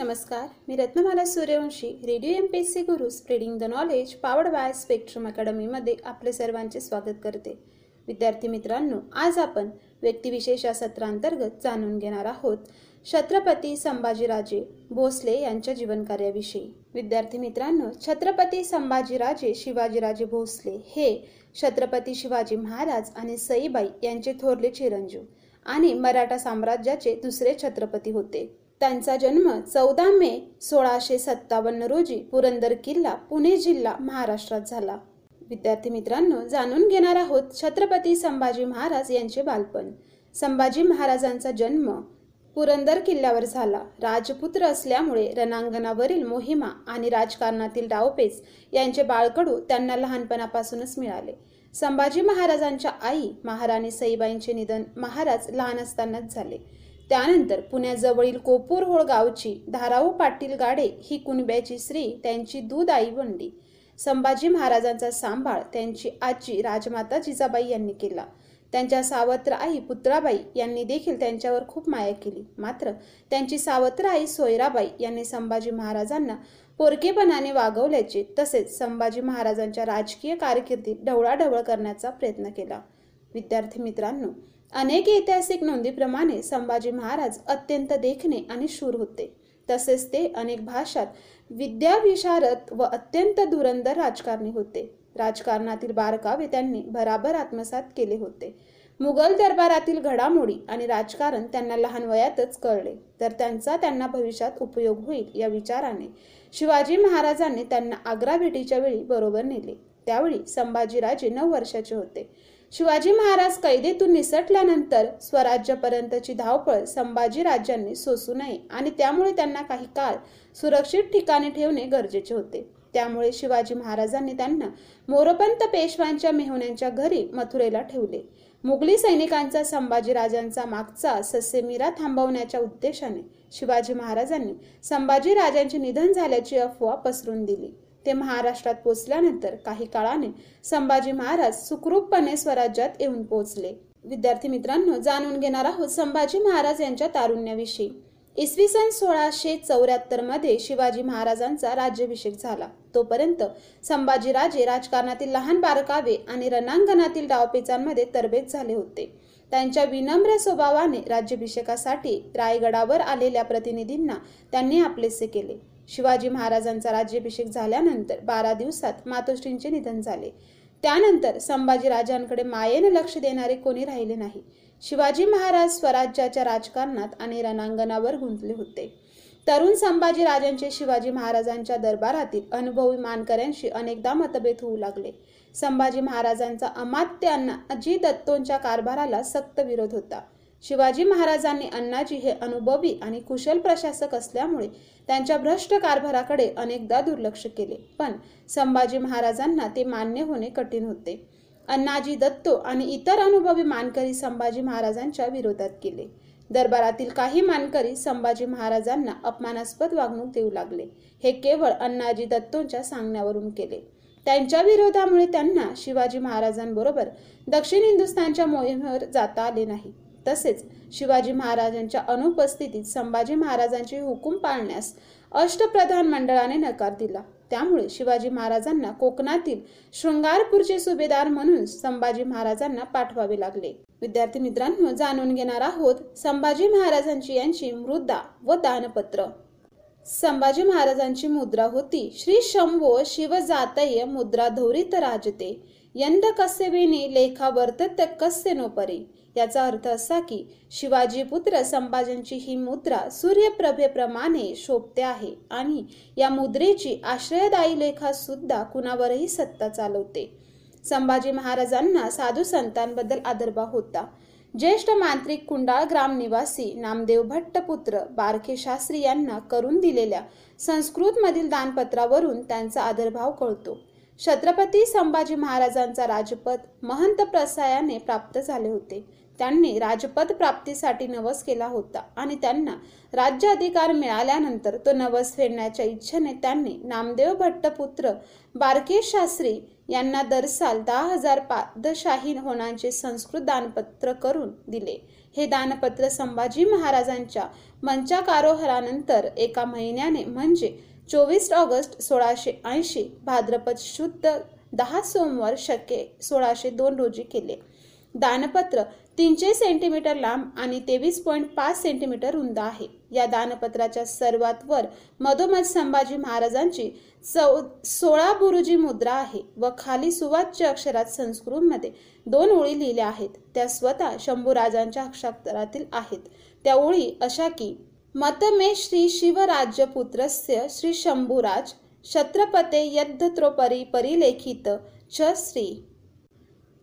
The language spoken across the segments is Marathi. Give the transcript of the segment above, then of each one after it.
नमस्कार मी Ratnamala Suryavanshi radio M P S C guru spreading the knowledge powered by Spectrum अकॅडमीमध्ये आपले सर्वांचे स्वागत करते. विद्यार्थी मित्रांनो आज आपण व्यक्तिविशेष या सत्रांतर्गत जाणून घेणार आहोत. छत्रपती संभाजीराजे भोसले यांच्या जीवनकार्याविषयी. विद्यार्थी मित्रांनो छत्रपती संभाजीराजे शिवाजीराजे भोसले हे छत्रपती शिवाजी महाराज आणि सईबाई यांचे थोरले चिरंजीव आणि मराठा साम्राज्याचे दुसरे छत्रपती होते. त्यांचा जन्म चौदा मे सोळाशे सत्तावन्न रोजी पुरंदर किल्ला पुणे जिल्हा महाराष्ट्रात झाला. विद्यार्थी मित्रांनो जाणून घेणार आहोत छत्रपती संभाजी महाराज यांचे बालपण. संभाजी महाराजांचा जन्म पुरंदर किल्ल्यावर झाला. राजपुत्र असल्यामुळे रणांगणावरील मोहिमा आणि राजकारणातील डावपेच यांचे बाळकडू त्यांना लहानपणापासूनच मिळाले. संभाजी महाराजांच्या आई महाराणी सईबाईंचे निधन महाराज लहान असतानाच झाले. त्यानंतर पुण्याजवळील कोपूरहोळ गावची धाराऊ पाटील गाडे ही कुणब्याची स्त्री त्यांची दूध आई बनली संभाजी महाराजांचा सांभाळ त्यांची आजी राजमाता जिजाबाई यांनी केला. त्यांच्या सावत्र आई पुत्राबाई यांनी देखील त्यांच्यावर खूप माया केली. मात्र त्यांची सावत्र आई सोयराबाई यांनी संभाजी महाराजांना पोरकेपणाने वागवल्याचे तसेच संभाजी महाराजांच्या राजकीय कारकिर्दीत ढवळाढवळ करण्याचा प्रयत्न केला. विद्यार्थी मित्रांनो अनेक ऐतिहासिक नोंदीप्रमाणे संभाजी महाराज अत्यंत देखणे आणि शूर होते. तसेच ते अनेक भाषात विद्याविशारद व अत्यंत धुरंदर राजकारणी होते. राजकारणातील बारकावे त्यांनी भराभर आत्मसात केले होते. मुघल दरबारातील घडामोडी आणि राजकारण त्यांना लहान वयातच कळले. तर त्यांचा त्यांना भविष्यात उपयोग होईल या विचाराने शिवाजी महाराजांनी त्यांना आग्रा भेटीच्या वेळी बरोबर नेले. त्यावेळी संभाजीराजे नऊ वर्षाचे होते. शिवाजी महाराज कैदेतून निसटल्यानंतर स्वराज्यापर्यंतची धावपळ संभाजी राज्यांनी सोसू नये आणि त्यामुळे त्यांना काही काळ सुरक्षित ठिकाणी ठेवणे गरजेचे होते. त्यामुळे शिवाजी महाराजांनी त्यांना मोरपंत पेशव्यांच्या मेहुण्यांच्या घरी मथुरेला ठेवले. मुघली सैनिकांचा संभाजी राजांचा मागचा ससेमिरा थांबवण्याच्या उद्देशाने शिवाजी महाराजांनी संभाजी राजांचे निधन झाल्याची अफवा पसरून दिली. ते महाराष्ट्रात पोचल्यानंतर काही काळाने संभाजी महाराज सुखरूपपणे स्वराज्यात येऊन पोहोचले. विद्यार्थी मित्रांनो जाणून घेणार आहोत संभाजी महाराज यांच्या तारुण्याविषयी. इसवी सन सोळाशे चौऱ्याहत्तरमध्ये शिवाजी महाराजांचा राज्याभिषेक झाला. तोपर्यंत संभाजीराजे राजकारणातील लहान बारकावे आणि रणांगणातील डावपेचांमध्ये तरबेज झाले होते. त्यांच्या विनम्र स्वभावाने राज्याभिषेकासाठी रायगडावर आलेल्या प्रतिनिधींना त्यांनी आपलेसे केले. शिवाजी महाराजांचा राज्याभिषेक झाल्यानंतर बारा दिवसात मातोश्रींचे निधन झाले. त्यानंतर संभाजी राजांकडे मायेने लक्ष देणारे कोणी राहिले नाही. शिवाजी महाराज स्वराज्याच्या राजकारणात आणि रणांगणावर गुंतले होते. तरुण संभाजी राजांचे शिवाजी महाराजांच्या दरबारातील अनुभवी मानकऱ्यांशी अनेकदा मतभेद होऊ लागले. संभाजी महाराजांचा अमात्यांना अण्णा अजी दत्तोंच्या कारभाराला सक्त विरोध होता. शिवाजी महाराजांनी अण्णाजी हे अनुभवी आणि कुशल प्रशासक असल्यामुळे त्यांच्या भ्रष्ट कारभाराकडे अनेकदा दुर्लक्ष केले. पण संभाजी महाराजांना ते मान्य होणे कठीण होते. अण्णाजी दत्तो आणि इतर अनुभवी मानकरी संभाजी महाराजांच्या विरोधात केले. दरबारातील काही मानकरी संभाजी महाराजांना अपमानास्पद वागणूक देऊ लागले. हे केवळ अण्णाजी दत्तोंच्या सांगण्यावरून केले. त्यांच्या विरोधामुळे त्यांना शिवाजी महाराजांबरोबर दक्षिण हिंदुस्थानच्या मोहिमेवर जाता आले नाही. तसेच शिवाजी महाराजांच्या अनुपस्थितीत संभाजी महाराजांचे हुकूम पाळण्यास अष्टप्रधान मंडळाने नकार दिला. त्यामुळे शिवाजी महाराजांना कोकणातील शृंगारपूरचे सुभेदार म्हणून संभाजी महाराजांना पाठवावे लागले. विद्यार्थी मित्रांनो जाणून घेणार आहोत संभाजी महाराजांची यांची मृदा व दानपत्र. संभाजी महाराजांची मुद्रा होती श्री शंभो शिवजातय मुद्रा धौरित राजते. यंद कसे लेखा वर्तत कस्य नोपरी याचा अर्थ असा की शिवाजी पुत्र संभाजींची ही मुद्रा सूर्यप्रभेप्रमाणे शोभते आहे आणि या मुद्रेची आश्रयदायी लेखा सुद्धा कुणावरही सत्ता चालवते. संभाजी महाराजांना साधू संतांबद्दल आदरभाव होता. ज्येष्ठ मांत्रिक कुंडाळ ग्राम निवासी नामदेव भट्टपुत्र बारखे शास्त्री यांना करून दिलेल्या संस्कृतमधील दानपत्रावरून त्यांचा आदरभाव कळतो. छत्रपती संभाजी महाराजांचा राजपद महंत प्रसायाने प्राप्त झाले होते. त्यांनी राजपद प्राप्तीसाठी नवस केला होता आणि त्यांना राज्य अधिकार मिळाल्यानंतर तो नवस फेडण्याच्या इच्छेने त्यांनी नामदेव भट्टपुत्र बारकेश शास्त्री यांना दरसाल दहा हजार पादशाही होण्याचे संस्कृत दानपत्र करून दिले. हे दानपत्र संभाजी महाराजांच्या मंचाकारोहरानंतर एका महिन्याने म्हणजे चोवीस ऑगस्ट सोळाशे ऐंशी भाद्रपद शुद्ध दहा सोमवार शके सोळाशे दोन रोजी केले. दानपत्र तीनशे सेंटीमीटर लांब आणि तेवीस पॉईंट पाच सेंटीमीटर रुंद आहे. या दानपत्राच्या सर्वात वर मधोमध संभाजी महाराजांची चौ सोळा बुरुजी मुद्रा आहे व खाली सुवाच्य अक्षरात संस्कृतमध्ये दोन ओळी लिहिल्या आहेत. त्या स्वतः शंभूराजांच्या अक्षरातील आहेत. त्या ओळी अशा की मतमे श्री शिवराज्यपुत्रस्य श्री शंभूराज क्षत्रपते यद्धत्रोपरी परिलेखित छ श्री.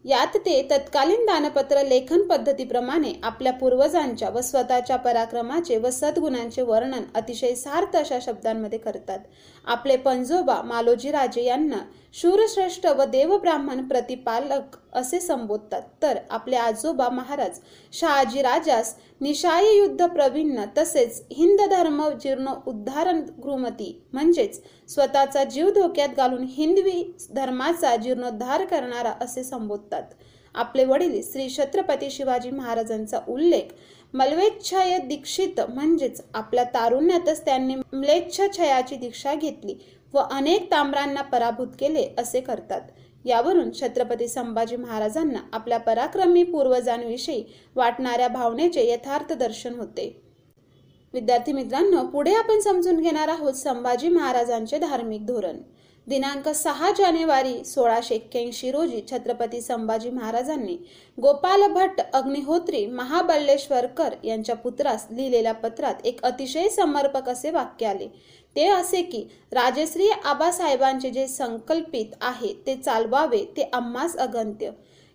यात ते तत्कालीन दानपत्र लेखन पद्धतीप्रमाणे आपल्या पूर्वजांच्या व स्वतःच्या पराक्रमाचे व सद्गुणांचे वर्णन अतिशय सार्थ अशा शब्दांमध्ये करतात. आपले पंजोबा मालोजीराजे यांना शूरश्रेष्ठ व देवब्राह्मण प्रतिपालक असे संबोधतात. तर आपले आजोबा महाराज शहाजी राजास निशाय युद्ध प्रवीण तसेच हिंद धर्म जीर्ण उद्धारण गृहमती म्हणजेच स्वतःचा जीव धोक्यात घालून हिंदवी धर्माचा जीर्णोद्धार करणारा असे संबोधतात. आपले वडील श्री छत्रपती शिवाजी महाराजांचा उल्लेख मल्वेच्छाय दीक्षित म्हणजेच आपल्या तारुण्यातच त्यांनी म्लेच्छछयाची दीक्षा घेतली. व अनेक ताम्रांना पराभूत केले असे करतात. यावरून छत्रपती संभाजी महाराजांना आपल्या पराक्रमी पूर्वजांविषयी वाटणाऱ्या भावनेचे यथार्थ दर्शन होते. विद्यार्थी मित्रांनो पुढे आपण समजून घेणार आहोत संभाजी महाराजांचे धार्मिक धोरण. दिनांक सहा जानेवारी सोळाशे एक्क्याऐंशी रोजी छत्रपती संभाजी महाराजांनी गोपाल भट्ट अग्निहोत्री महाबळेश्वरकर यांच्या पुत्रास लिहिलेल्या पत्रात एक अतिशय समर्पक असे वाक्य आले. ते असे की राजश्री आबासाहेबांचे जे संकल्पित आहे ते चालवावे ते आम्हास अगंत्य.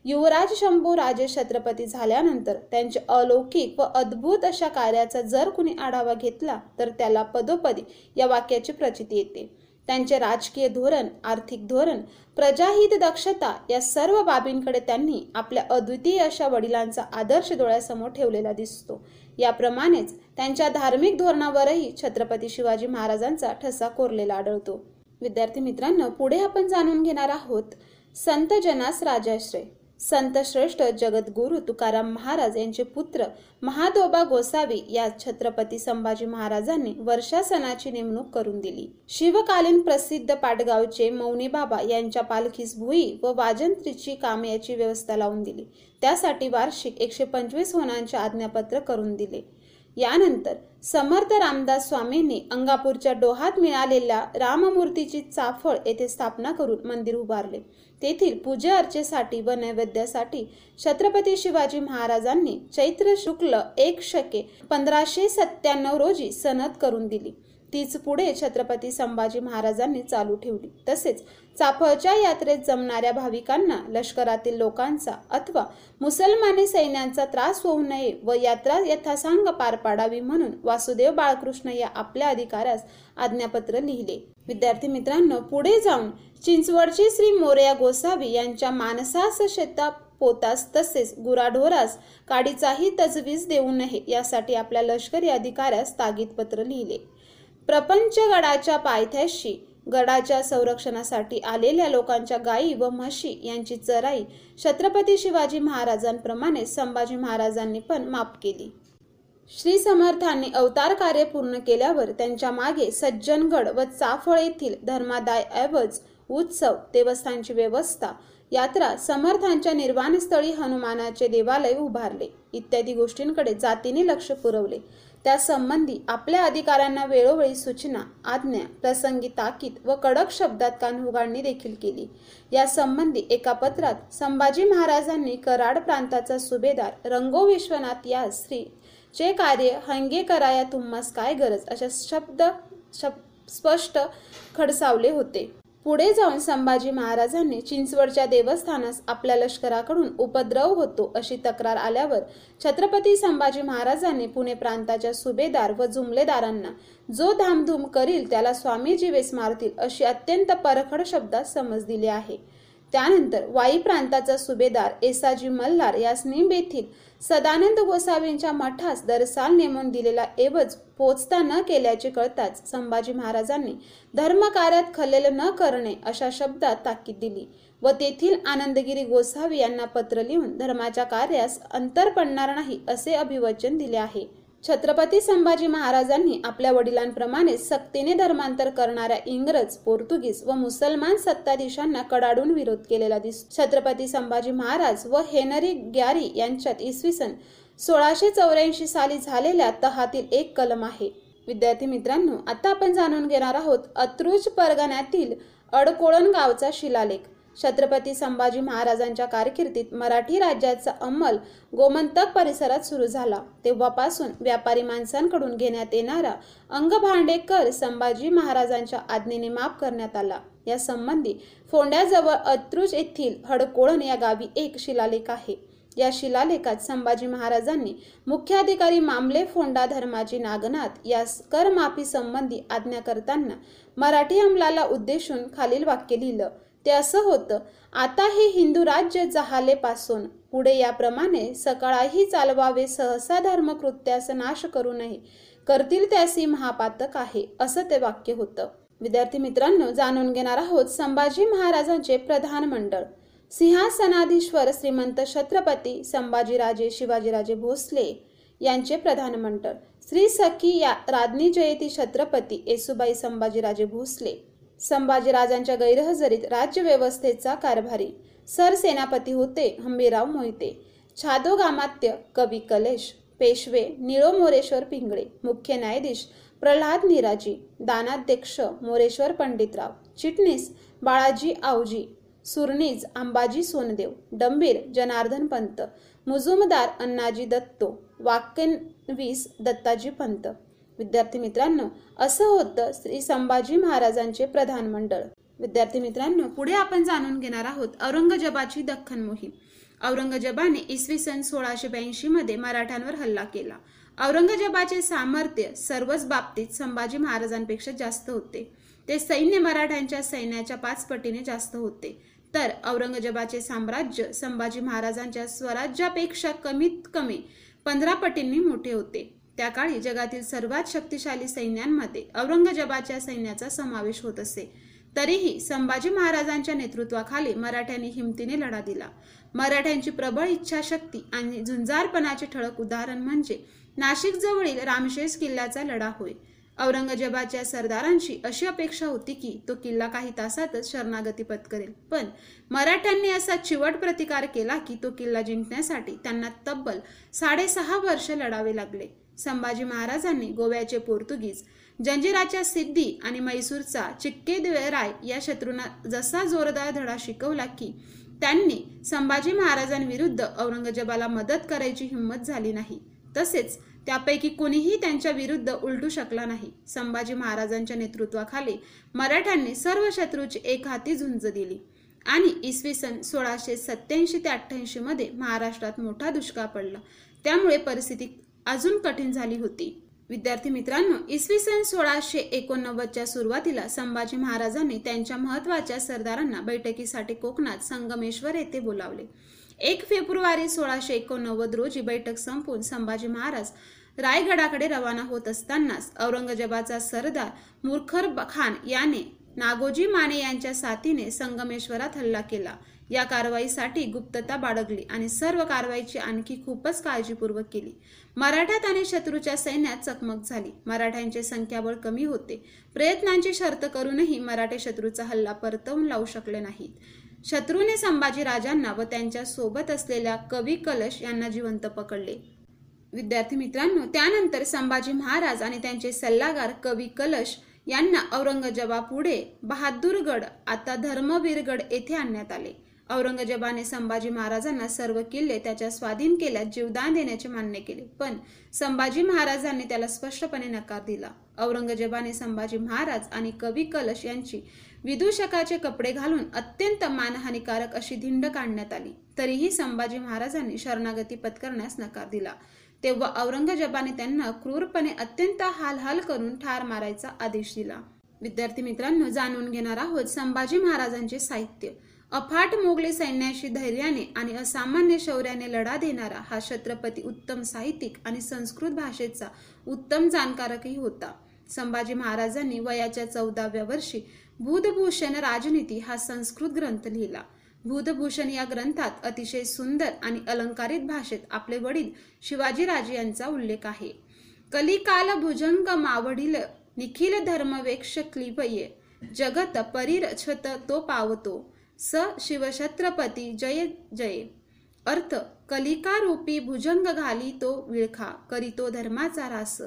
युवराज शंभू राजे छत्रपती झाल्यानंतर त्यांचे अलौकिक व अद्भुत अशा कार्याचा जर कुणी आढावा घेतला तर त्याला पदोपदी या वाक्याची प्रचिती येते. त्यांचे राजकीय धोरण आर्थिक धोरण प्रजाहित दक्षता या सर्व बाबींकडे त्यांनी आपल्या अद्वितीय अशा वडिलांचा आदर्श डोळ्यासमोर ठेवलेला दिसतो. याप्रमाणेच त्यांच्या धार्मिक धोरणावरही छत्रपती शिवाजी महाराजांचा ठसा कोरलेला आढळतो. विद्यार्थी मित्रांनो पुढे आपण जाणून घेणार आहोत संत जनास राजाश्रय. संत श्रेष्ठ जगद्गुरु तुकाराम महाराज यांचे पुत्र महादोबा गोसावी या छत्रपती संभाजी महाराजांनी वर्षासनाची नेमणूक करून दिली. शिवकालीन प्रसिद्ध पाटगावचे मौनी बाबा यांच्या पालखीस भुई व वाजंत्रीची काम याची व्यवस्था लावून दिली. त्यासाठी वार्षिक एकशे पंचवीस होणांचे आज्ञापत्र करून दिले. यानंतर समर्थ रामदास स्वामींनी अंगापूरच्या डोहात मिळालेल्या राममूर्तीची चाफळ येथे स्थापना करून मंदिर उभारले. तेथील पूजा अर्चेसाठी व नैवेद्यासाठी छत्रपती शिवाजी महाराजांनी चैत्र शुक्ल एक शके पंधराशे सत्त्याण्णव रोजी सनद करून दिली. तीच पुढे छत्रपती संभाजी महाराजांनी चालू ठेवली. तसेच चाफळच्या यात्रेत जमणाऱ्या भाविकांना लष्करातील लोकांचा अथवा मुसलमानी सैन्यांचा त्रास होऊ नये व यात्रा यथासांग पार पाडावी म्हणून वासुदेव बाळकृष्ण या आपल्या अधिकाऱ्यास आज्ञापत्र लिहिले. विद्यार्थी मित्रांनो पुढे जाऊन चिंचवडचे श्री मोरया गोसावी यांच्या मानसास शेता पोतास तसेच गुराढोरास काडीचाही तजवीज देऊ नये यासाठी आपल्या लष्करी अधिकाऱ्यास तागिदपत्र लिहिले. प्रपंचगडाच्या पायथ्याशी गडाच्या संरक्षणासाठी आलेल्या लोकांच्या गायी व म्हशी यांची चराई छत्रपती शिवाजी महाराजांप्रमाणे संभाजी महाराजांनी पण माफ केली. श्री समर्थांनी अवतार कार्य पूर्ण केल्यावर त्यांच्या मागे सज्जनगड व चाफळ येथील धर्मादाय ऐवज उत्सव देवस्थानची व्यवस्था यात्रा समर्थांच्या निर्वाणस्थळी हनुमानाचे देवालय उभारले. इत्यादी गोष्टींकडे जातीने लक्ष पुरवले. त्या संबंधी आपल्या अधिकाऱ्यांना वेळोवेळी सूचना आज्ञा प्रसंगी ताकीद व कडक शब्दात कानहुगाडणी देखील केली. या संबंधी एका पत्रात संभाजी महाराजांनी कराड प्रांताचा सुभेदार रंगो विश्वनाथ या श्री चे कार्य हंगे कराया तुम्हास काय गरज? अशा शब्द स्पष्ट खडसावले होते. पुढे जाऊन संभाजी महाराजांनी चिंचवडच्या देवस्थानास आपल्या लष्कराकडून उपद्रव होतो अशी तक्रार आल्यावर छत्रपती संभाजी महाराजांनी पुणे प्रांताच्या सुभेदार व जुमलेदारांना जो धामधूम करील त्याला स्वामीजी वेस मारतील अशी अत्यंत परखड शब्दात समज दिली आहे. त्यानंतर वाई प्रांताचा सुभेदार एसाजी मल्हार यास निंब येथील सदानंद गोसावींच्या मठास दरसाल नेमून दिलेला एवज पोचता न केल्याचे कळताच संभाजी महाराजांनी धर्मकार्यात खलेल न करणे अशा शब्दात ताकीद दिली व तेथील आनंदगिरी गोसावी यांना पत्र लिहून धर्माच्या कार्यास अंतर पडणार नाही असे अभिवचन दिले आहे. छत्रपती संभाजी महाराजांनी आपल्या वडिलांप्रमाणे सक्तीने धर्मांतर करणाऱ्या इंग्रज पोर्तुगीज व मुसलमान सत्ताधीशांना कडाडून विरोध केलेला दिसतो. छत्रपती संभाजी महाराज व हेनरी ग्यारी यांच्यात इसवी सन सोळाशे चौऱ्याऐंशी साली झालेल्या तहातील एक कलम आहे. विद्यार्थी मित्रांनो आता आपण जाणून घेणार आहोत अत्रुज परगण्यातील अडकोळण गावचा शिलालेख. छत्रपती संभाजी महाराजांच्या कारकिर्दीत मराठी राज्याचा अंमल गोमंतक परिसरात सुरू झाला. तेव्हापासून व्यापारी माणसांकडून घेण्यात येणारा अंगभांडेकर संभाजी महाराजांच्या आज्ञेने माफ करण्यात आला. या संबंधी फोंड्याजवळ अत्रुज येथील हडकोळण या गावी एक शिलालेख आहे. या शिलालेखात संभाजी महाराजांनी मुख्याधिकारी मामले फोंडा धर्माजी नागनाथ या करमाफी संबंधी आज्ञा करताना मराठी अंमलाला उद्देशून खालील वाक्य लिहिलं. ते असं होतं आता हे हिंदू राज्य जहालेपासून पुढे याप्रमाणे सकाळही चालवावे सहसा धर्मकृत्यास नाश करू नये करतील त्यासी महापातक आहे असं ते वाक्य होतं. विद्यार्थी मित्रांनो जाणून घेणार आहोत संभाजी महाराजांचे प्रधान मंडळ सिंहासनाधीश्वर श्रीमंत छत्रपती संभाजीराजे शिवाजीराजे भोसले यांचे प्रधान मंडळ श्री सखी या राज्ञी जयती छत्रपती येसुबाई संभाजीराजे भोसले. संभाजीराजांच्या गैरहजेरीत राज्यव्यवस्थेचा कारभारी सरसेनापती होते हंबीराव मोहिते छादोगामात्य कवी कलेश पेशवे निळो मोरेश्वर पिंगळे मुख्य न्यायाधीश प्रल्हाद निराजी दानाध्यक्ष मोरेश्वर पंडितराव चिटणीस बाळाजी आवजी सुरनीज अंबाजी सोनदेव डंबीर जनार्दन पंत मुजुमदार अण्णाजी दत्तो वाक्यवीस दत्ताजी पंत विद्यार्थी मित्रांनो असं होतं श्री संभाजी महाराजांचे प्रधान मंडळ विद्यार्थी मित्रांनो पुढे आपण जाणून घेणार आहोत औरंगजेबाची दख्खन मोहीम. औरंगजेबाने इसवी सन सोळाशे ब्याऐंशी मध्ये मराठ्यांवर हल्ला केला. औरंगजेबाचे सामर्थ्य सर्वच बाबतीत संभाजी महाराजांपेक्षा जास्त होते. ते सैन्य मराठ्यांच्या सैन्याच्या पाच पटीने जास्त होते. तर औरंगजेबाचे साम्राज्य संभाजी महाराजांच्या स्वराज्यापेक्षा कमीत कमी पंधरा पटींनी मोठे होते. त्या काळी जगातील सर्वात शक्तिशाली सैन्यांमध्ये औरंगजेबाच्या सैन्याचा समावेश होत असे. तरीही संभाजी महाराजांच्या नेतृत्वाखाली मराठ्यांनी हिमतीने लढा दिला. मराठ्यांची प्रबळ इच्छाशक्ती आणि झुंजारपणाचे ठळक उदाहरण म्हणजे नाशिक जवळील रामशेष किल्ल्याचा लढा होय. औरंगजेबाच्या सरदारांची अशी अपेक्षा होती की तो किल्ला काही तासातच शरणागती पत्करेल. पण मराठ्यांनी असा चिवट प्रतिकार केला की तो किल्ला जिंकण्यासाठी त्यांना तब्बल साडेसहा वर्ष लढावे लागले. संभाजी महाराजांनी गोव्याचे पोर्तुगीज जंजिराच्या सिद्धी आणि मैसूरचा चिक्केदेवराय या शत्रूंना जसा जोरदार धडा शिकवला की त्यांनी संभाजी महाराजांविरुद्ध औरंगजेबाला मदत करायची हिंमत झाली नाही. तसेच त्यापैकी कोणीही त्यांच्या विरुद्ध उलटू शकला नाही. संभाजी महाराजांच्या नेतृत्वाखाली मराठ्यांनी सर्व शत्रूची एक हाती झुंज दिली आणि इसवी सन सोळाशे सत्याऐंशी ते अठ्ठ्याऐंशी मध्ये महाराष्ट्रात मोठा दुष्काळ पडला. त्यामुळे परिस्थिती अजून कठीण झाली होती. विद्यार्थी मित्रांनो इसवी सन सोळाशे एकोणनव्वदच्या सुरुवातीला संभाजी महाराजांनी त्यांच्या महत्त्वाच्या सरदारांना बैठकीसाठी कोकणात संगमेश्वर येथे बोलावले. एक फेब्रुवारी सोळाशे एकोणनव्वद रोजी बैठक संपून संभाजी महाराज रायगडाकडे रवाना होत असतानाच औरंगजेबाचा सरदार मुरखर खान याने नागोजी माने यांच्या साथीने संगमेश्वरात हल्ला केला. या कारवाईसाठी गुप्तता बाळगली आणि सर्व कारवाईची आणखी खूपच काळजीपूर्वक केली. मराठ्यात आणि शत्रूच्या सैन्यात चकमक झाली. मराठ्यांचे संख्याबळ कमी होते. प्रयत्नांची शर्त करूनही मराठे शत्रूचा हल्ला परतवून लावू शकले नाहीत. शत्रूने संभाजी राजांना व त्यांच्यासोबत असलेल्या कवी कलश यांना जिवंत पकडले. विद्यार्थी मित्रांनो त्यानंतर संभाजी महाराज आणि त्यांचे सल्लागार कवी कलश यांना औरंगजेबापुढे बहादूरगड आता धर्मवीरगड येथे आणण्यात आले. औरंगजेबाने संभाजी महाराजांना सर्व किल्ले त्याच्या स्वाधीन केल्यात जीवदान देण्याचे मान्य केले. पण संभाजी महाराजांनी त्याला स्पष्टपणे नकार दिला. औरंगजेबाने संभाजी महाराज आणि कवी कलश यांची विदूषकाचे कपडे घालून अत्यंत मानहानिकारक अशी धिंड काढण्यात आली. तरीही संभाजी महाराजांनी शरणागती पत्करण्यास नकार दिला. तेव्हा औरंगजेबाने त्यांना क्रूरपणे अत्यंत हालहाल करून ठार मारायचा आदेश दिला. विद्यार्थी मित्रांनो जाणून घेणार आहोत संभाजी महाराजांचे साहित्य. अफाट मोगले सैन्याशी धैर्याने आणि असामान्य शौर्याने लढा देणारा हा छत्रपती उत्तम साहित्यिक आणि संस्कृत भाषेचा उत्तम जाणकारकही होता. संभाजी महाराजांनी वयाच्या चौदाव्या वर्षी भूतभूषण राजनीती हा संस्कृत ग्रंथ लिहिला. भूतभूषण या ग्रंथात अतिशय सुंदर आणि अलंकारित भाषेत आपले वडील शिवाजीराजे यांचा उल्लेख आहे. कलिकाल भुजंग मावडील निखिल धर्मवेक्ष क्लिपये जगत परिरक्षत तो पावतो. स शिवछत्रपती जय जय. अर्थ कलिकारूपी भुजंग घाली तो विळखा करीतो धर्माचा रास.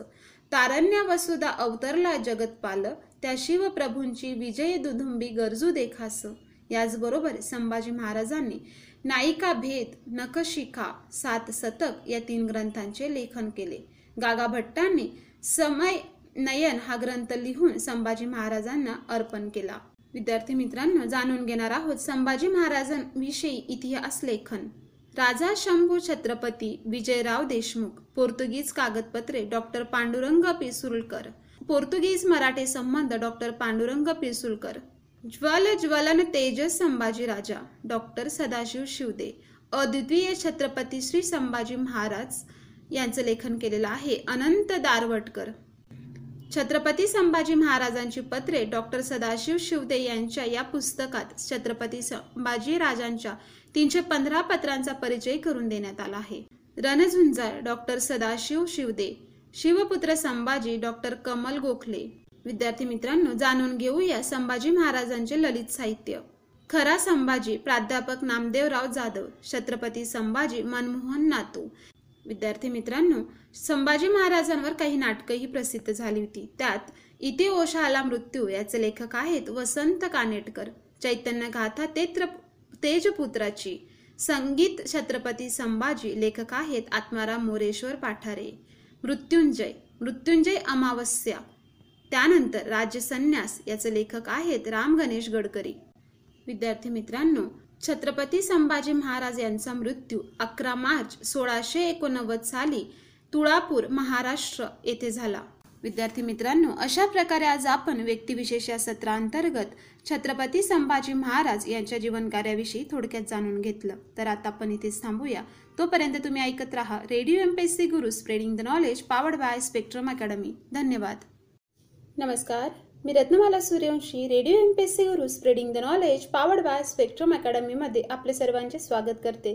तारण्य वसुदा अवतरला जगतपाल त्या शिवप्रभूंची विजय दुधुंबी गरजू देखास. याचबरोबर संभाजी महाराजांनी नायिका भेद नखशिखा सात सतक या तीन ग्रंथांचे लेखन केले. गागा भट्टांनी समय नयन हा ग्रंथ लिहून संभाजी महाराजांना अर्पण केला. विद्यार्थी मित्रांनो जाणून घेणार आहोत संभाजी महाराजांविषयी इतिहास लेखन. राजा शंभू छत्रपती विजयराव देशमुख पोर्तुगीज कागदपत्रे डॉक्टर पांडुरंग पिसुलकर पोर्तुगीज मराठे संबंध डॉक्टर पांडुरंग पिसुलकर ज्वल ज्वलन तेजस संभाजी राजा डॉक्टर सदाशिव शिवदे अद्वितीय छत्रपती श्री संभाजी महाराज यांचं लेखन केलेलं आहे अनंत दारवटकर. छत्रपती संभाजी महाराजांची पत्रे डॉक्टर सदाशिव शिवदे यांच्या या पुस्तकात छत्रपती संभाजी राजांच्या तीनशे पंधरा पत्रांचा परिचय करून देण्यात आला आहे. रणझुंजार डॉक्टर सदाशिव शिवदे शिवपुत्र संभाजी डॉक्टर कमल गोखले. विद्यार्थी मित्रांनो जाणून घेऊया संभाजी महाराजांचे ललित साहित्य. खरा संभाजी प्राध्यापक नामदेवराव जाधव छत्रपती संभाजी मनमोहन नातू विद्यार्थी मित्रांनो संभाजी महाराजांवर काही नाटकंही प्रसिद्ध झाली होती. त्यात इथे ओशाला मृत्यू याचे लेखक आहेत वसंत कानेटकर. चैतन्य गाथा तेत्र तेजपुत्राची. संगीत छत्रपती संभाजी लेखक आहेत आत्माराम मोरेश्वर पाठारे. मृत्युंजय मृत्युंजय अमावस्या. त्यानंतर राज्यसन्यास याचे लेखक आहेत राम गणेश गडकरी. विद्यार्थी मित्रांनो छत्रपती संभाजी महाराज यांचा मृत्यू अकरा मार्च सोळाशे एकोणनव्वद साली तुळापूर महाराष्ट्र येथे झाला. विद्यार्थी मित्रांनो अशा प्रकारे आज आपण व्यक्तिविशेष या सत्रांतर्गत छत्रपती संभाजी महाराज यांच्या जीवनकार्याविषयी थोडक्यात जाणून घेतलं. तर आता आपण इथेच थांबूया. तोपर्यंत तुम्ही ऐकत राहा radio M P S C guru spreading the knowledge powered by Spectrum academy. धन्यवाद. नमस्कार. मी Ratnamala Suryavanshi radio M P S C guru spreading the knowledge powered by Spectrum अकॅडमीमध्ये आपले सर्वांचे स्वागत करते.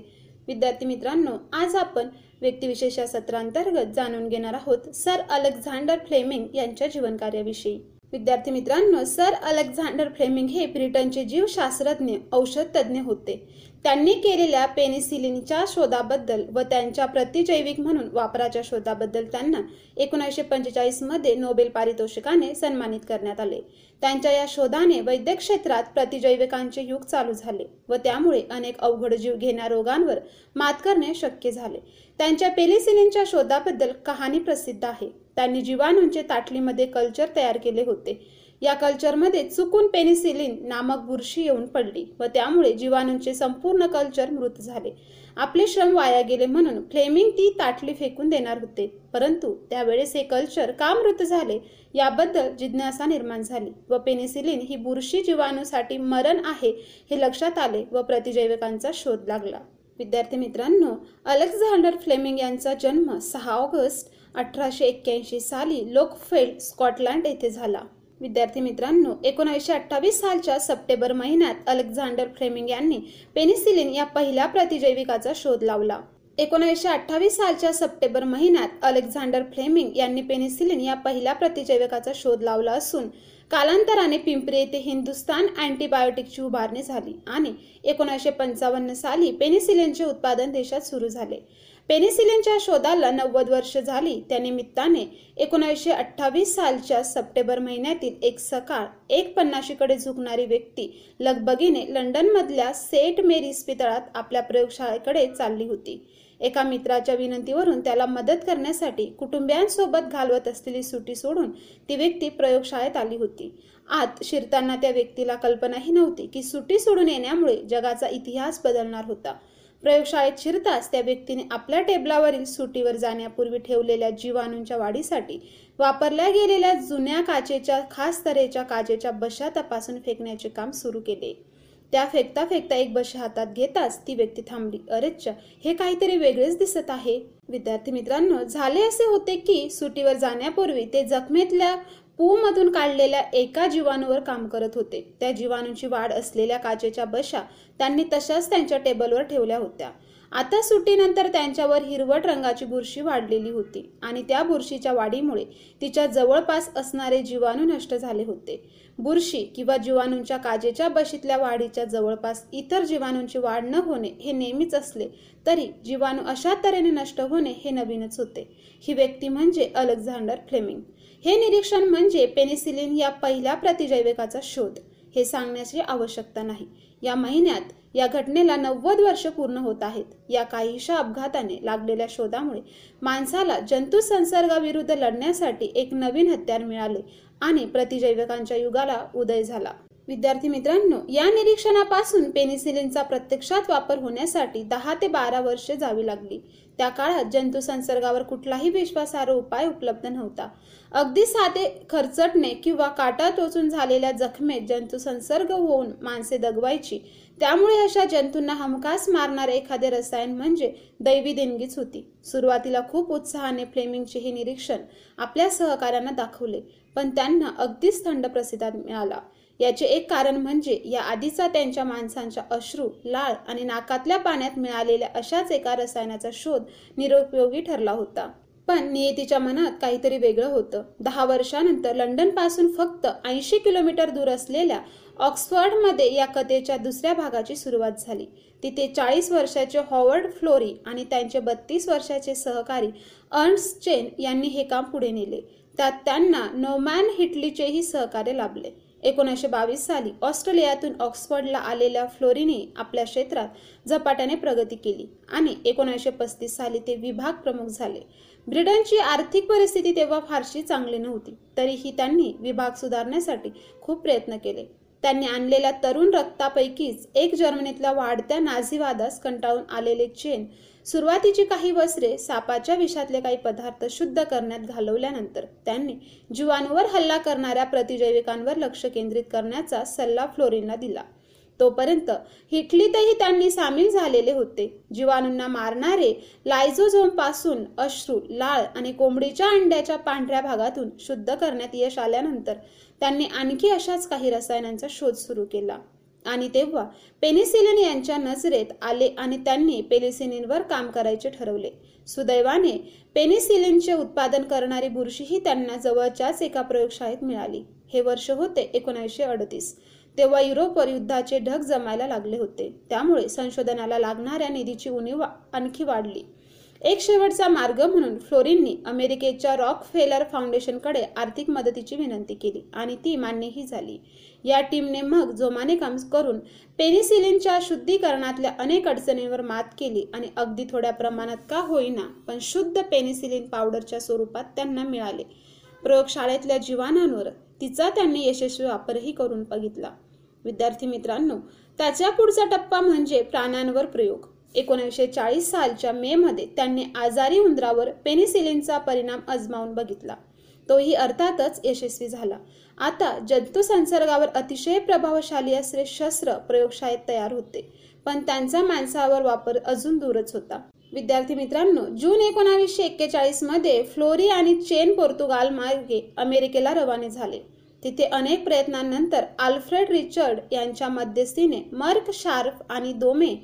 विद्यार्थी मित्रांनो आज आपण व्यक्तिविशेष या सत्रांतर्गत जाणून घेणार आहोत सर अलेक्झांडर फ्लेमिंग यांच्या जीवनकार्याविषयी. विद्यार्थी मित्रांनो सर अलेक्झांडर फ्लेमिंग हे ब्रिटनचे जीवशास्त्रज्ञ औषध तज्ज्ञ होते. त्यांनी केलेल्या पेनिसिलिनच्या शोधाबद्दल व त्यांच्या प्रतिजैविक म्हणून वापराच्या शोधाबद्दल त्यांना एकोणीसशे पंचेचाळीसमध्ये नोबेल पारितोषिकाने सन्मानित करण्यात आले. त्यांच्या या शोधाने वैद्यक क्षेत्रात प्रतिजैविकांचे युग चालू झाले व त्यामुळे अनेक अवघड जीव घेण्या रोगांवर मात करणे शक्य झाले. त्यांच्या पेनिसिलिनच्या शोधाबद्दल कहाणी प्रसिद्ध आहे. त्यांनी जीवाणूंचे ताटलीमध्ये कल्चर तयार केले होते. या कल्चरमध्ये चुकून पेनिसिलिन नामक बुरशी येऊन पडली व त्यामुळे जीवाणूंचे संपूर्ण कल्चर मृत झाले. आपले श्रम वाया गेले म्हणून फ्लेमिंग ती ताटली फेकून देणार होते. परंतु त्यावेळेस हे कल्चर का मृत झाले याबद्दल जिज्ञासा निर्माण झाली व पेनिसिलिन ही बुरशी जीवाणूसाठी मरण आहे हे लक्षात आले व प्रतिजैविकांचा शोध लागला. विद्यार्थी मित्रांनो अलेक्झांडर फ्लेमिंग यांचा जन्म सहा ऑगस्ट अठराशे एक्क्याऐंशी साली लोकफेल्ड स्कॉटलँड येथे झाला. विद्यार्थी मित्रांनो एकोणीसशे अठ्ठावीस सालच्या सप्टेंबर महिन्यात अलेक्झांडर फ्लेमिंग यांनी पेनिसिलिन या पहिल्या प्रतिजैविकाचा शोध लावला. एकोणीसशे अठ्ठावीस सालच्या सप्टेंबर महिन्यात अलेक्झांडर फ्लेमिंग यांनी पेनिसिलिन या पहिल्या प्रतिजैविकाचा शोध लावला असून कालांतराने पिंपरी येथे हिंदुस्तान अँटीबायोटिकची उभारणी झाली आणि एकोणीसशे पंचावन्न साली पेनिसिलिनचे उत्पादन देशात सुरू झाले. पेनिसिलिनच्या शोधाला नव्वद वर्ष झाली. त्या निमित्ताने एकोणीसशे अठ्ठावीस सालच्या सप्टेंबर महिन्यातील एक सकाळ एक पन्नाशीकडे झुकणारी व्यक्ती लगबगीने लंडनमधल्या सेंट मेरी इस्पितळात आपल्या प्रयोगशाळेकडे चालली होती. एका मित्राच्या विनंतीवरून त्याला मदत करण्यासाठी कुटुंबियांसोबत घालवत असलेली सुटी सोडून ती व्यक्ती प्रयोगशाळेत आली होती. आत शिरताना त्या व्यक्तीला कल्पनाही नव्हती की सुटी सोडून येण्यामुळे जगाचा इतिहास बदलणार होता. प्रयोगशाळेत शिरताच त्या व्यक्तीने आपल्या टेबलावरील सुटीवर जाण्यापूर्वी ठेवलेल्या जीवाणूंच्या वाढीसाठी वापरल्या गेलेल्या जुन्या काचेच्या खास तऱ्हेच्या काचेच्या बशा तपासून फेकण्याचे काम सुरू केले. त्या फेकता फेकता एक बशा हातात घेताच ती व्यक्ती थांबली. अरेच्चा हे काहीतरी वेगळेच दिसत आहे. विद्यार्थी मित्रांनो झाले असे होते की सुटीवर जाण्यापूर्वी ते जखमेतल्या पूमधून काढलेल्या एका जीवाणूवर काम करत होते. त्या जीवाणूंची वाढ असलेल्या काचेच्या बशा त्यांनी तशाच त्यांच्या टेबलवर ठेवल्या होत्या. आता सुट्टीनंतर त्यांच्यावर हिरवट रंगाची बुरशी वाढलेली होती आणि त्या बुरशीच्या वाढीमुळे तिच्या जवळपास असणारे जीवाणू नष्ट झाले होते. बुरशी किंवा जीवाणूंच्या काजेच्या बशीतल्या वाढीच्या जवळपास इतर जीवाणूंची वाढ न होणे हे नेहमीच असले तरी जीवाणू अशा तऱ्हेने नष्ट होणे हे नवीनच होते. ही व्यक्ती म्हणजे अलेक्झांडर फ्लेमिंग. हे निरीक्षण म्हणजे पेनिसिलिन या पहिल्या प्रतिजैविकाचा शोध. हे सांगण्याची आवश्यकता नाही. या महिन्यात या घटनेला नव्वद वर्ष पूर्ण होत आहेत. या काहीशा अपघाताने लागलेल्या शोधामुळे माणसाला जंतू संसर्गाविरुद्ध लढण्यासाठी एक नवीन हत्यार मिळाले आणि प्रतिजैविकांच्या युगाला उदय झाला. विद्यार्थी मित्रांनो या निरीक्षणापासून पेनिसिलिनचा प्रत्यक्षात वापर होण्यासाठी दहा ते बारा वर्षे जावी लागली. त्या काळात जंतू संसर्गावर कुठलाही विश्वासार्ह उपाय उपलब्ध नव्हता. अगदी साधे खरचटणे किंवा काटा टोचून झालेल्या जखमेत जंतू संसर्ग होऊन माणसे दगवायची. त्यामुळे अशा जंतूंना हमखास मारणारे एखादे रसायन म्हणजे दैवी देणगीच होती. सुरुवातीला खूप उत्साहाने फ्लेमिंगचे हे निरीक्षण आपल्या सहकार्यांना दाखवले पण त्यांना अगदीच थंड प्रतिसाद मिळाला. याचे एक कारण म्हणजे या आधीचा त्यांच्या माणसांच्या अश्रू लाळ आणि नाकातल्या पाण्यात मिळालेल्या अशाच एका रसायनाचा शोध निरुपयोगी ठरला होता. पण नियतीच्या मनात काहीतरी वेगळं होतं. दहा वर्षानंतर लंडनपासून फक्त ऐंशी किलोमीटर दूर असलेल्या ऑक्सफर्डमध्ये या कथेच्या दुसऱ्या भागाची सुरुवात झाली. तिथे चाळीस वर्षाचे हॉवर्ड फ्लोरी आणि त्यांचे बत्तीस वर्षाचे सहकारी अर्न्स चेन यांनी हे काम पुढे नेले. त्यात त्यांना नोमॅन हिटलीचेही सहकार्य लाभले. एकोणीसशे बावीस साली ऑस्ट्रेलियातून ऑक्सफर्डला आलेल्या फ्लोरीने आपल्या क्षेत्रात झपाट्याने प्रगती केली आणि एकोणीसशे पस्तीस साली ते विभाग प्रमुख झाले. ब्रिटनची आर्थिक परिस्थिती तेव्हा फारशी चांगली नव्हती तरीही त्यांनी विभाग सुधारण्यासाठी खूप प्रयत्न केले. त्यांनी आणलेल्या तरुण रक्तापैकीच एक जर्मनीतल्या वाढत्या नाझीवादास कंटाळून आलेले चेन सुरुवातीची काही वस्त्रे सापाच्या विषातले काही पदार्थ शुद्ध करण्यात घालवल्यानंतर त्यांनी जीवाणूवर हल्ला करणाऱ्या प्रतिजैविकांवर लक्ष केंद्रित करण्याचा सल्ला फ्लोरिनला दिला. तोपर्यंत हिटलीतही त्यांनी सामील झालेले होते. जीवाणूंना मारणारे लायझोझोमपासून अश्रू लाळ आणि कोंबडीच्या अंड्याच्या पांढऱ्या भागातून शुद्ध करण्यात यश आल्यानंतर त्यांनी आणखी अशाच काही रसायनांचा शोध सुरू केला. आणि तेव्हा पेनिसिलिन यांच्या नजरेत आले आणि त्यांनी पेनिसिलिनवर काम करायचे ठरवले. सुदैवाने पेनिसिलिनचे उत्पादन करणारी बुरशीही त्यांना जवळच्याच एका प्रयोगशाळेत मिळाली. हे वर्ष होते एकोणीसशे अडतीस. तेव्हा युरोपवर युद्धाचे ढग जमायला लागले होते. त्यामुळे संशोधनाला लागणाऱ्या निधीची उणीव आणखी वाढली. एक शेवटचा मार्ग म्हणून फ्लोरिननी अमेरिकेच्या रॉक फेलर फाउंडेशनकडे आर्थिक मदतीची विनंती केली आणि ती मान्यही झाली. या टीमने मग जोमाने काम करून पेनिसिलिनच्या शुद्धीकरणातल्या अनेक अडचणींवर मात केली आणि अगदी थोड्या प्रमाणात का होईना पण शुद्ध पेनिसिलिन पावडरच्या स्वरूपात त्यांना मिळाले. प्रयोगशाळेतल्या जीवाणांवर तिचा त्यांनी यशस्वी वापरही करून बघितला. विद्यार्थी मित्रांनो त्याच्या पुढचा टप्पा म्हणजे प्राण्यांवर प्रयोग. एकोणीसशे चाळीस सालच्या मे मध्ये त्यांनी आजारी उंदरावर पेनिसिलिनचा परिणाम अजमावून बघितला. तोही अर्थातच यशस्वी झाला. आता जंतू संसर्गावर अतिशय प्रभावशाली असले शस्त्र प्रयोगशाळेत तयार होते पण त्यांचा माणसावर वापर अजून दूरच होता. विद्यार्थी मित्रांनो जून एकोणावीसशे एक्केचाळीसमध्ये फ्लोरी आणि चेन पोर्तुगाल मार्गे अमेरिकेला रवाने झाले. तिथे अनेक प्रयत्नांनंतर आल्फ्रेड रिचर्ड यांच्या मध्यस्थीने मर्क शार्फ आणि दोमे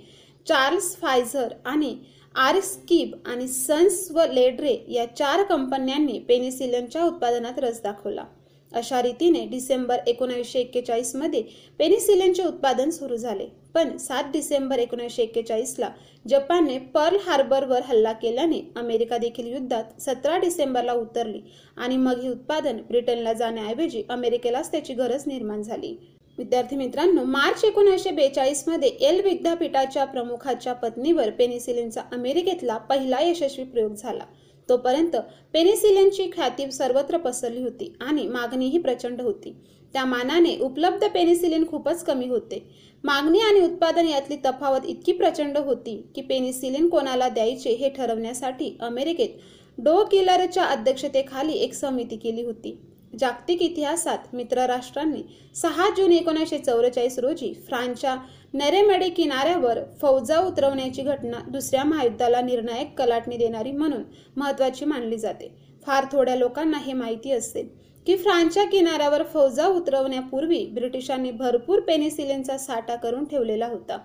चार्ल्स फायझर आणि आर्स्किब आणि सन्स व लेड्रे या चार कंपन्यांनी पेनिसिलिनच्या उत्पादनात रस दाखवला. अशा रीतीने डिसेंबर एकोणीसशे एक्केचाळीसमध्ये पेनिसिलिनचे उत्पादन सुरू झाले. पण सात डिसेंबर एकोणीसशे एक्केचाळीसला जपानने पर्ल हार्बरवर हल्ला केल्याने अमेरिका देखील युद्धात सतरा डिसेंबरला उतरली आणि मग हे उत्पादन ब्रिटनला जाण्याऐवजी अमेरिकेलाच त्याची गरज निर्माण झाली. विद्यार्थी मित्रांनो मार्च एकोणीसशे बेचाळीसमध्ये एल विद्यापीठाच्या प्रमुखाच्या पत्नीवर पेनिसिलिनचा अमेरिकेतला पहिला यशस्वी प्रयोग झाला. तोपर्यंत पेनिसिलिनची ख्याती सर्वत्र पसरली होती आणि मागणीही प्रचंड होती. त्या मानाने उपलब्ध पेनिसिलिन खूपच कमी होते. मागणी आणि उत्पादन यातली तफावत इतकी प्रचंड होती की पेनिसिलिन कोणाला द्यायचे हे ठरवण्यासाठी अमेरिकेत डो किलरच्या अध्यक्षतेखाली एक समिती केली होती. जागतिक इतिहासात मित्र राष्ट्रांनी सहा जून एकोणीसशे चौवेचाळीस रोजी फ्रान्सच्या नरेमेडी किनाऱ्यावर फौजा उतरवण्याची घटना दुसऱ्या महायुद्धाला निर्णायक कलाटणी देणारी म्हणून महत्वाची मानली जाते. फार थोड्या लोकांना हे माहिती असते की फ्रान्सच्या किनाऱ्यावर फौजा उतरवण्यापूर्वी ब्रिटिशांनी भरपूर पेनिसिलिनचा साठा करून ठेवलेला होता.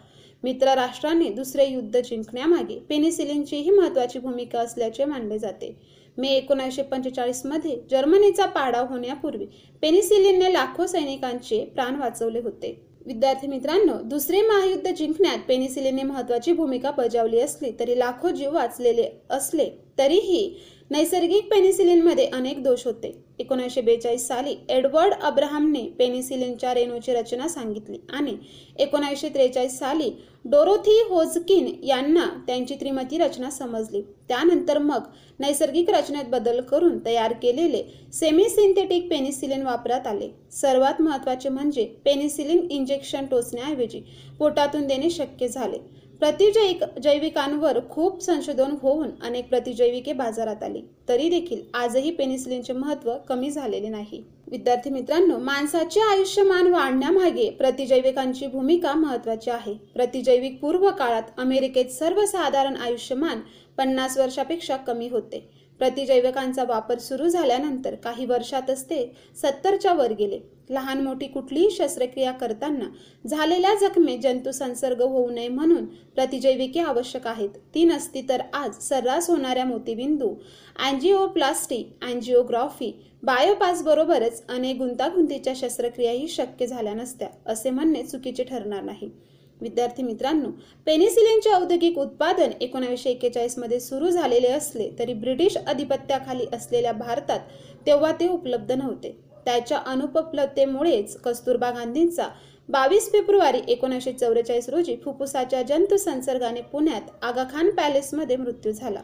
मित्र राष्ट्रांनी दुसरे युद्ध जिंकण्यामागे पेनिसिलिनचीही महत्वाची भूमिका असल्याचे मानले जाते. मे एकोणीसशे पंचेचाळीसमध्ये जर्मनीचा पाडाव होण्यापूर्वी पेनिसिलिनने लाखो सैनिकांचे प्राण वाचवले होते. विद्यार्थी मित्रांनो दुसरे महायुद्ध जिंकण्यात पेनिसिलिनने महत्वाची भूमिका बजावली असली तरी लाखो जीव वाचलेले असले तरीही नैसर्गिक पेनिसिलिनमध्ये अनेक दोष होते. एकोणीसशे बेचाळीस साली एडवर्ड अब्राहमने पेनिसिलिनच्या रेणूची रचना सांगितली आणि एकोणीसशे त्रेचाळीस साली डोरोथी होजकिन यांना त्यांची त्रिमती रचना समजली. त्यानंतर मग नैसर्गिक रचनेत बदल करून तयार केलेले सेमी सिंथेटिक पेनिसिलिन वापरात आले. सर्वात महत्त्वाचे म्हणजे पेनिसिलिन इंजेक्शन टोचण्याऐवजी पोटातून देणे शक्य झाले. प्रतिजैविक जैविकांवर खूप संशोधन होऊन अनेक प्रतिजैविके बाजारात आली. तरी देखील आजही पेनिसिलिनचे महत्त्व कमी झालेले नाही. विद्यार्थी मित्रांनो माणसाचे आयुष्यमान वाढण्यामागे प्रतिजैविकांची भूमिका महत्वाची आहे. प्रतिजैविक पूर्व काळात अमेरिकेत सर्वसाधारण आयुष्यमान पन्नास वर्षापेक्षा कमी होते. प्रतिजैविकांचा वापर सुरू झाल्यानंतर काही वर्षातच ते सत्तरच्या वर गेले. लहान मोठी कुठलीही शस्त्रक्रिया करताना झालेल्या जखमेत जंतू संसर्ग होऊ नये म्हणून प्रतिजैविके आवश्यक आहेत. ती नसती तर आज सर्रास होणाऱ्या मोतीबिंदू अँजिओप्लास्टी अँजिओग्राफी बायोपास बरोबरच अनेक गुंतागुंतीच्या शस्त्रक्रियाही शक्य झाल्या नसत्या असे म्हणणे चुकीचे ठरणार नाही. विद्यार्थी मित्रांनो पेनिसिलिनचे औद्योगिक उत्पादन एकोणावीसशे एक्केचाळीसमध्ये सुरू झालेले असले तरी ब्रिटिश अधिपत्याखाली असलेल्या भारतात तेव्हा ते उपलब्ध नव्हते. त्याच्या अनुपलब्धतेमुळेच कस्तुरबा गांधींचा बावीस फेब्रुवारी एकोणीसशे चौवेचाळीस रोजी फुफ्फुसाच्या जंतुसंसर्गाने पुण्यात आगाखान पॅलेसमध्ये मृत्यू झाला.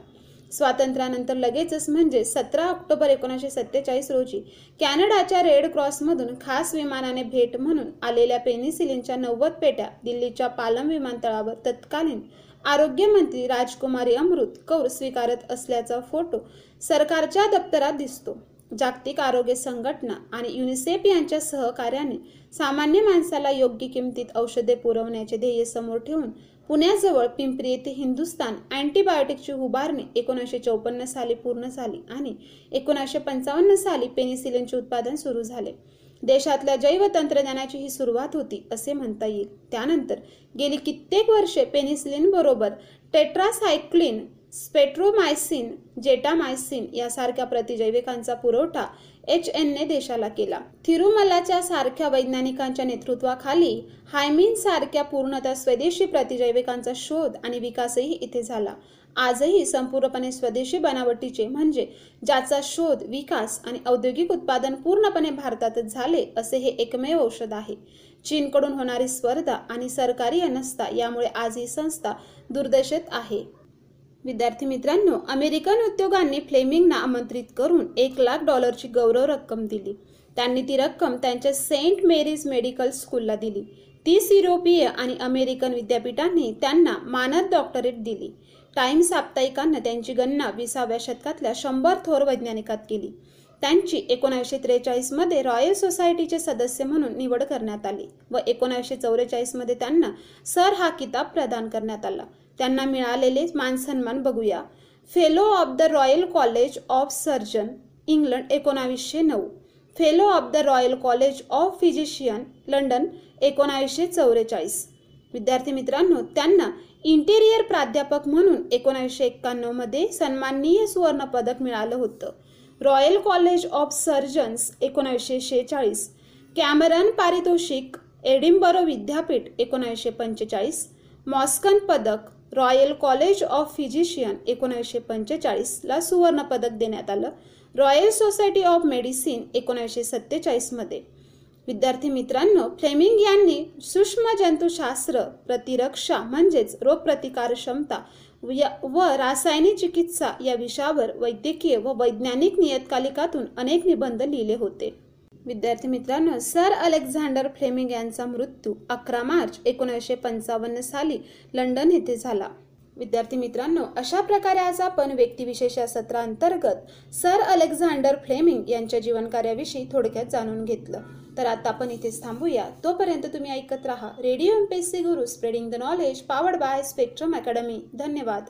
स्वातंत्र्यानंतर लगेचच म्हणजे सतरा ऑक्टोबर एकोणीसशे सत्तेचाळीस रोजी कॅनडाच्या रेड क्रॉसमधून खास विमानाने भेट म्हणून आलेल्या पेनिसिलिनच्या नव्वद पेट्या दिल्लीच्या पालम विमानतळावर तत्कालीन आरोग्यमंत्री राजकुमारी अमृत कौर स्वीकारत असल्याचा फोटो सरकारच्या दप्तरात दिसतो. जागतिक आरोग्य संघटना आणि युनिसेफ यांच्या सहकार्याने सामान्य माणसाला योग्य किमतीत औषधे पुरवण्याचे ध्येय समोर ठेवून पुण्याजवळ पिंपरी येथे हिंदुस्तान अँटीबायोटिकची उभारणी एकोणीसशे चौपन्न साली पूर्ण झाली आणि एकोणीसशे पंचावन्न साली पेनिसिलिनचे उत्पादन सुरू झाले. देशातल्या जैव तंत्रज्ञानाची ही सुरुवात होती असे म्हणता येईल. त्यानंतर गेली कित्येक वर्षे पेनिसिलिन बरोबर टेट्रासायक्लिन स्पेट्रोमायसिन जेटामायसिन यासारख्या प्रतिजैविकांचा पुरवठा एच एनने देशाला केला. थिरुमलाच्या सारख्या वैज्ञानिकांच्या नेतृत्वाखाली हायमिन सारख्या पूर्णतः स्वदेशी प्रतिजैविकांचा शोध आणि विकासही इथे झाला. आजही संपूर्णपणे स्वदेशी बनावटीचे म्हणजे ज्याचा शोध विकास आणि औद्योगिक उत्पादन पूर्णपणे भारतातच झाले असे हे एकमेव औषध आहे. चीनकडून होणारी स्पर्धा आणि सरकारी अनस्था यामुळे आज ही संस्था दुर्दशेत आहे. विद्यार्थी मित्रांनो अमेरिकन उद्योगांनी फ्लेमिंगना आमंत्रित करून एक लाख डॉलरची गौरव रक्कम दिली. त्यांनी ती रक्कम त्यांच्या सेंट मेरीज मेडिकल स्कूलला दिली. तीस युरोपीय आणि अमेरिकन विद्यापीठांनी त्यांना मानद डॉक्टरेट दिली. टाइम साप्ताहिकांना त्यांची गणना विसाव्या शतकातल्या शंभर थोर वैज्ञानिकात केली. त्यांची एकोणावीसशे त्रेचाळीसमध्ये रॉयल सोसायटीचे सदस्य म्हणून निवड करण्यात आली व एकोणावीसशे चौवेचाळीसमध्ये त्यांना सर हा किताब प्रदान करण्यात आला. त्यांना मिळालेले मानसन्मान बघूया. Fellow of the royal college of surgeon England एकोणावीसशे नऊ. Fellow of the royal college of physician London एकोणावीसशे चौवेचाळीस. विद्यार्थी मित्रांनो त्यांना इंटेरियर प्राध्यापक म्हणून एकोणावीसशे एक्क्याण्णवमध्ये सन्माननीय सुवर्णपदक मिळालं होतं. रॉयल कॉलेज ऑफ सर्जन्स एकोणावीसशे शेहेचाळीस. कॅमेरन पारितोषिक एडिंबरो विद्यापीठ एकोणावीसशे पंचेचाळीस. मॉस्कन पदक रॉयल कॉलेज ऑफ फिजिशियन एकोणीसशे पंचेचाळीसला सुवर्णपदक देण्यात आलं. रॉयल सोसायटी ऑफ मेडिसिन एकोणीसशे सत्तेचाळीसमध्ये विद्यार्थी मित्रांनो फ्लेमिंग यांनी सूक्ष्म जंतुशास्त्र प्रतिरक्षा म्हणजेच रोगप्रतिकार क्षमता व रासायनिक चिकित्सा या विषयावर वैद्यकीय व वैज्ञानिक नियतकालिकातून अनेक निबंध लिहिले होते. विद्यार्थी मित्रांनो सर अलेक्झांडर फ्लेमिंग यांचा मृत्यू अकरा मार्च एकोणीसशे पंचावन्न साली लंडन येथे झाला. विद्यार्थी मित्रांनो अशा प्रकारे आज आपण व्यक्तिविशेष या सत्रांतर्गत सर अलेक्झांडर फ्लेमिंग यांच्या जीवनकार्याविषयी थोडक्यात जाणून घेतलं. तर आता आपण इथेच थांबूया. तोपर्यंत तुम्ही ऐकत राहा radio M P S C guru spreading the knowledge powered by Spectrum academy. धन्यवाद.